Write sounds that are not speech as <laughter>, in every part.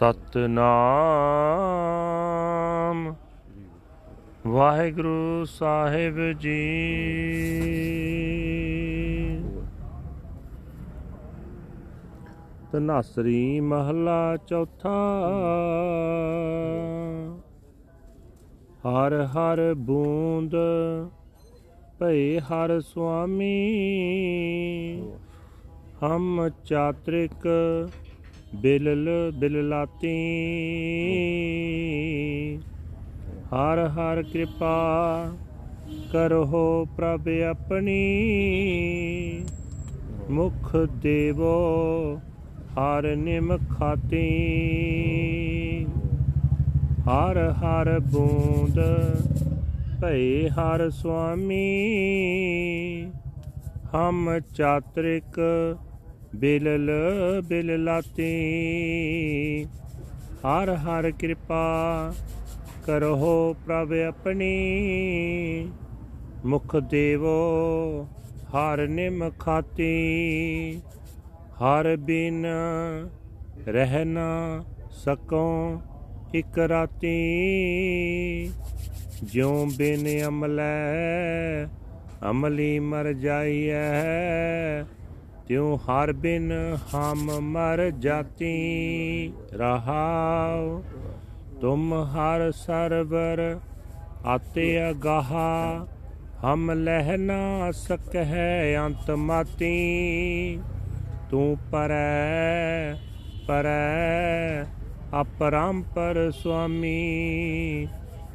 ਸਤਨਾਮ। ਵਾਹਿਗੁਰੂ ਸਾਹਿਬ ਜੀ। ਤਨਾਸਰੀ ਮਹਲਾ ਚੌਥਾ। ਹਰ ਹਰ ਬੂੰਦ ਭਏ ਹਰ ਸੁਆਮੀ। ਹਮ ਚਾਤ੍ਰਿਕ ਬਿਲਲ ਬਿਲਲਾਤੀ ਹਰ ਹਰ ਕਿਰਪਾ ਕਰੋ ਪ੍ਰਭ ਆਪਣੀ। ਮੁਖ ਦੇਵੋ, ਹਰ ਨਿਮ ਖਾਤੀ। ਹਰ ਹਰ ਬੂੰਦ ਭਏ ਹਰ ਸੁਆਮੀ। ਹਮ ਚਾਤ੍ਰਿਕ ਬਿਲਲ ਬਿਲਲਾਤੀ ਹਰ ਹਰ ਕਿਰਪਾ ਕਰੋ ਪ੍ਰਭ ਆਪਣੀ। ਮੁਖ ਦੇਵੋ, ਹਰ ਨਿਮ ਖਾਤੀ। ਹਰ ਬਿਨ ਰਹਿ ਨਾ ਸਕੋ ਇਕ ਰਾਤੀ। ਜਿਉ ਬਿਨ ਅਮਲੈ, ਅਮਲੀ ਮਰ ਜਾਈਐ। ਤਿਉ ਹਰ ਬਿਨ ਹਮ ਮਰ ਜਾਤੀ, ਰਹਾਉ। ਤੁਮ ਹਰ ਸਰਵਰ ਆਤੇ ਅਗਾਹਾ, ਹਮ ਲਹਿ ਨਾ ਸਕਹਿ ਅੰਤ ਮਾਤੀ। ਤੂੰ ਪਰੈ ਪਰੈ, ਅਪਰੰਪਰ ਸੁਆਮੀ,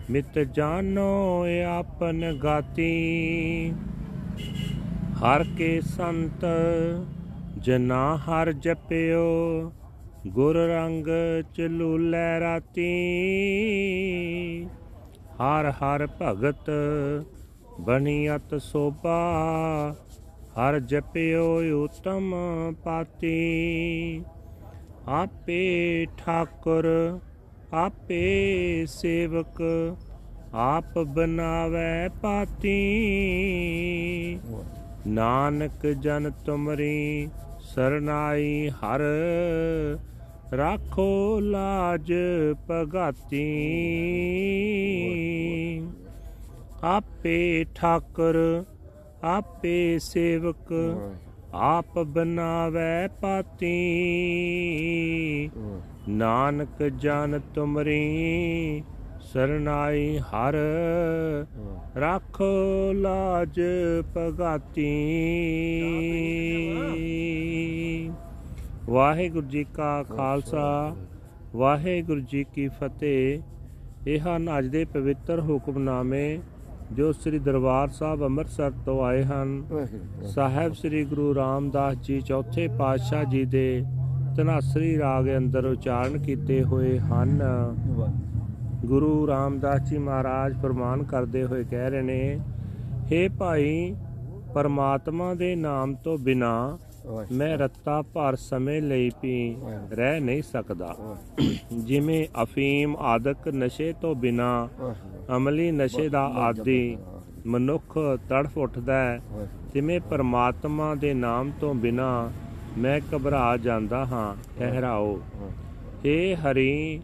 ਮਿਤ ਜਾਨੋ ਆਪਨ ਗਾਤੀ। ਹਰ ਕੇ ਸੰਤ ਜਨਾ ਹਰ ਜਪਿਓ, ਗੁਰ ਰੰਗ ਚਲੂਲੇ ਰਾਤੀ। ਹਰ ਹਰ ਭਗਤ ਬਣੀਅਤ ਸੋਭਾ, ਹਰ ਜਪਿਓ ਉਤਮ ਪਾਤੀ। ਆਪੇ ਠਾਕੁਰ, ਆਪੇ ਸੇਵਕ, ਆਪ ਬਨਾਵੇ ਪਾਤੀ। ਨਾਨਕ ਜਨ ਤੁਮਰੀ ਸਰਨਾਈ ਹਰ ਰਾਖੋ ਲਾਜ ਭਗਾਤੀ। ਆਪੇ ਠਾਕੁਰ ਆਪੇ ਸੇਵਕ ਆਪ ਬਨਾਵੇ ਪਾਤੀ। ਨਾਨਕ ਜਨ ਤੁਮਰੀ ਸਰਨਾਈ ਹਰ ਰੱਖੋ ਲਾਜ ਭਗਾਤੀ। ਵਾਹਿਗੁਰੂ ਜੀ ਕਾ ਖਾਲਸਾ ਵਾਹਿਗੁਰੂ ਜੀ ਕੀ ਫਤਿਹ। ਇਹ ਹਨ ਅੱਜ ਦੇ ਪਵਿੱਤਰ ਹੁਕਮਨਾਮੇ ਜੋ ਸ੍ਰੀ ਦਰਬਾਰ ਸਾਹਿਬ ਅੰਮ੍ਰਿਤਸਰ ਤੋਂ ਆਏ ਹਨ। ਸਾਹਿਬ ਸ੍ਰੀ ਗੁਰੂ ਰਾਮਦਾਸ ਜੀ ਚੌਥੇ ਪਾਤਸ਼ਾਹ ਜੀ ਦੇ ਧਨਾਸਰੀ ਰਾਗ ਅੰਦਰ ਉਚਾਰਨ ਕੀਤੇ ਹੋਏ ਹਨ। ਗੁਰੂ ਰਾਮਦਾਸ ਜੀ ਮਹਾਰਾਜ ਫਰਮਾਨ ਕਰਦੇ ਹੋਏ ਕਹਿ ਰਹੇ ਨੇ हे ਭਾਈ ਪਰਮਾਤਮਾ ਦੇ ਨਾਮ ਤੋਂ ਬਿਨਾ ਮੈਂ ਰੱਤਾ ਭਰ ਸਮੇਂ ਲਈ ਵੀ ਰਹਿ ਨਹੀਂ ਸਕਦਾ। ਜਿਵੇਂ ਅਫੀਮ ਆਦਿਕ ਨਸ਼ੇ ਤੋਂ ਬਿਨਾ ਅਮਲੀ ਨਸ਼ੇ ਦਾ ਆਦੀ ਮਨੁੱਖ ਤੜਫ ਉੱਠਦਾ ਹੈ ਤਿਵੇਂ ਪਰਮਾਤਮਾ ਦੇ ਨਾਮ ਤੋਂ ਬਿਨਾ ਮੈਂ ਘਬਰਾ ਜਾਂਦਾ ਹਾਂ। ਠਹਿਰਾਓ। ਏ ਹਰੀ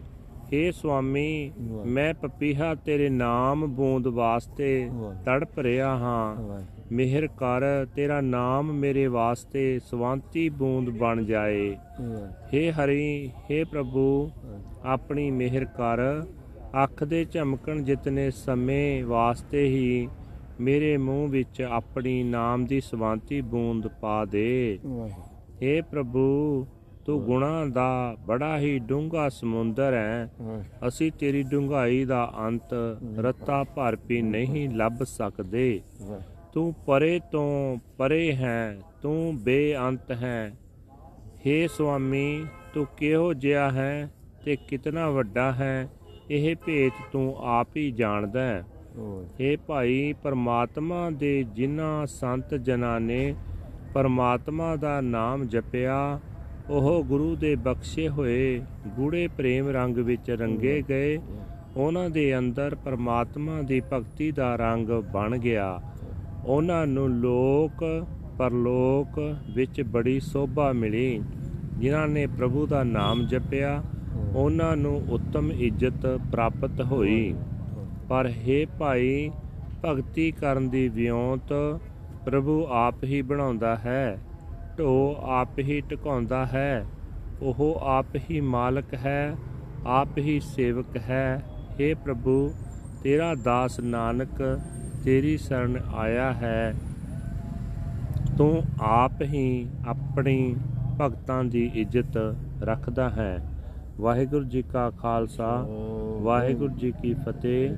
ਏ ਸੁਆਮੀ ਮੈਂ ਪਪੀਹਾ ਤੇਰੇ ਨਾਮ ਬੂੰਦ ਵਾਸਤੇ ਤੜਪ ਰਿਹਾ ਹਾਂ। ਮਿਹਰ ਕਰ ਤੇਰਾ ਨਾਮ ਮੇਰੇ ਵਾਸਤੇ ਸਵਾਂਤੀ ਬੂੰਦ ਬਣ ਜਾਏ। ਹੇ ਹਰੀ ਹੇ ਪ੍ਰਭੂ ਆਪਣੀ ਮਿਹਰ ਕਰ। ਅੱਖ ਦੇ ਝਮਕਣ ਜਿਤਨੇ ਸਮੇਂ ਵਾਸਤੇ ਹੀ ਮੇਰੇ ਮੂੰਹ ਵਿੱਚ ਆਪਣੀ ਨਾਮ ਦੀ ਸਵਾਂਤੀ ਬੂੰਦ ਪਾ ਦੇ। ਹੇ ਪ੍ਰਭੂ ਤੂੰ ਗੁਣਾ ਦਾ ਬੜਾ ਹੀ ਡੂੰਘਾ ਸਮੁੰਦਰ ਹੈ। ਅਸੀਂ ਤੇਰੀ ਡੂੰਘਾਈ ਦਾ ਅੰਤ ਰੱਤਾ ਭਰ ਵੀ ਨਹੀਂ ਲੱਭ ਸਕਦੇ। ਤੂੰ ਪਰੇ ਤੋਂ ਪਰੇ ਹੈ ਤੂੰ ਬੇਅੰਤ ਹੈ। हे ਸੁਆਮੀ ਤੂੰ ਕਿਹੋ ਜਿਹਾ ਹੈ ਤੇ ਕਿਤਨਾ ਵੱਡਾ ਹੈ ਇਹ ਭੇਤ ਤੂੰ ਆਪ ਹੀ ਜਾਣਦਾ ਹੈ। हे ਭਾਈ ਪਰਮਾਤਮਾ ਦੇ ਜਿਨ੍ਹਾਂ ਸੰਤ ਜਨਾਂ ਨੇ ਪਰਮਾਤਮਾ ਦਾ ਨਾਮ ਜਪਿਆ ਉਹ ਗੁਰੂ ਦੇ ਬਖਸ਼ੇ ਹੋਏ ਗੂੜੇ ਪ੍ਰੇਮ ਰੰਗ ਵਿੱਚ ਰੰਗੇ ਗਏ। ਉਹਨਾਂ ਦੇ ਅੰਦਰ ਪਰਮਾਤਮਾ ਦੀ ਭਗਤੀ ਦਾ ਰੰਗ ਬਣ ਗਿਆ। ਉਹਨਾਂ ਨੂੰ ਲੋਕ ਪਰਲੋਕ ਵਿੱਚ ਬੜੀ ਸੋਭਾ ਮਿਲੀ। ਜਿਨ੍ਹਾਂ ਨੇ ਪ੍ਰਭੂ ਦਾ ਨਾਮ ਜਪਿਆ ਉਹਨਾਂ ਨੂੰ ਉੱਤਮ ਇੱਜ਼ਤ ਪ੍ਰਾਪਤ ਹੋਈ। ਪਰ हे ਭਾਈ ਭਗਤੀ ਕਰਨ ਦੀ ਵਿਉਂਤ ਪ੍ਰਭੂ ਆਪ ਹੀ ਬਣਾਉਂਦਾ ਹੈ। ਢੋ ਆਪ ਹੀ ਟਿਕਾਉਂਦਾ ਹੈ। ਉਹ ਆਪ ਹੀ ਮਾਲਕ ਹੈ, ਆਪ ਹੀ ਸੇਵਕ ਹੈ। हे ਪ੍ਰਭੂ, ਤੇਰਾ ਦਾਸ ਨਾਨਕ, ਤੇਰੀ ਸ਼ਰਨ ਆਇਆ ਹੈ। ਤੂੰ ਆਪ ਹੀ ਆਪਣੀ ਭਗਤਾਂ ਦੀ ਇੱਜ਼ਤ ਰੱਖਦਾ ਹੈ। ਵਾਹਿਗੁਰੂ ਜੀ ਕਾ ਖਾਲਸਾ, ਵਾਹਿਗੁਰੂ ਜੀ ਕੀ ਫਤਿਹ।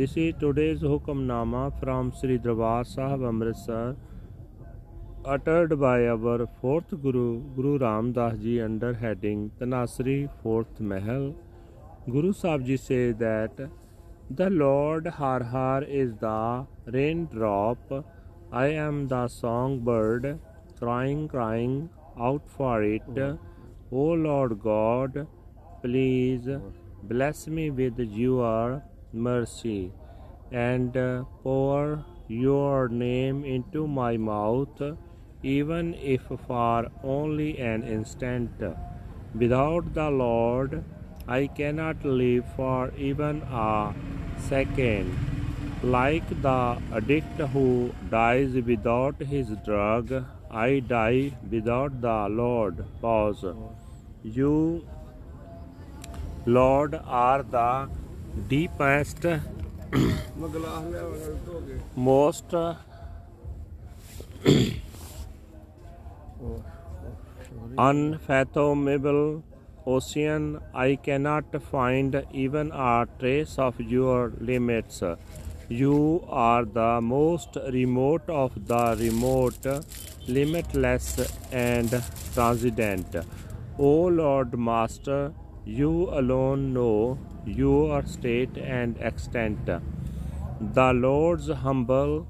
This is today's hukamnama from Sri Darbar Sahib Amritsar uttered by our fourth Guru Guru Ramdas ji under heading Tanasri fourth Mahal Guru Sahib ji say that the Lord Har Har is the raindrop. I am the songbird crying crying out for it. O Lord God please bless me with your mercy and pour your name into my mouth even if for only an instant. Without the Lord, I cannot live for even a second. Like the addict who dies without his drug, I die without the Lord. Pause. You, Lord, are the deepest, <clears throat> most unfathomable ocean, I cannot find even a trace of your limits. You are the most remote of the remote, limitless and transcendent. O Lord Master, you alone know your state and extent. The Lord's humble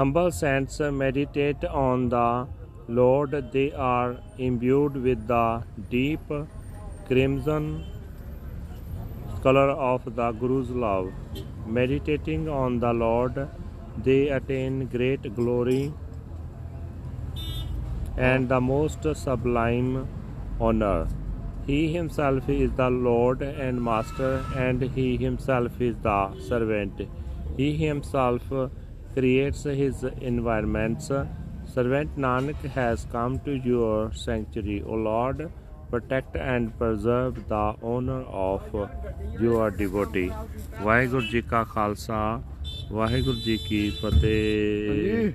Humble saints meditate on the Lord. They are imbued with the deep crimson color of the Guru's love. Meditating on the Lord, they attain great glory and the most sublime honor. He himself is the Lord and Master, and he himself is the servant. He himself creates his environments. Servant Nanak has come to your sanctuary, O Lord. Protect and preserve the honor of your devotee. Waheguru ji ਕਾ ਖਾਲਸਾ ਵਾਹਿਗੁਰੂ ਜੀ ਕੀ ਫਤਿਹ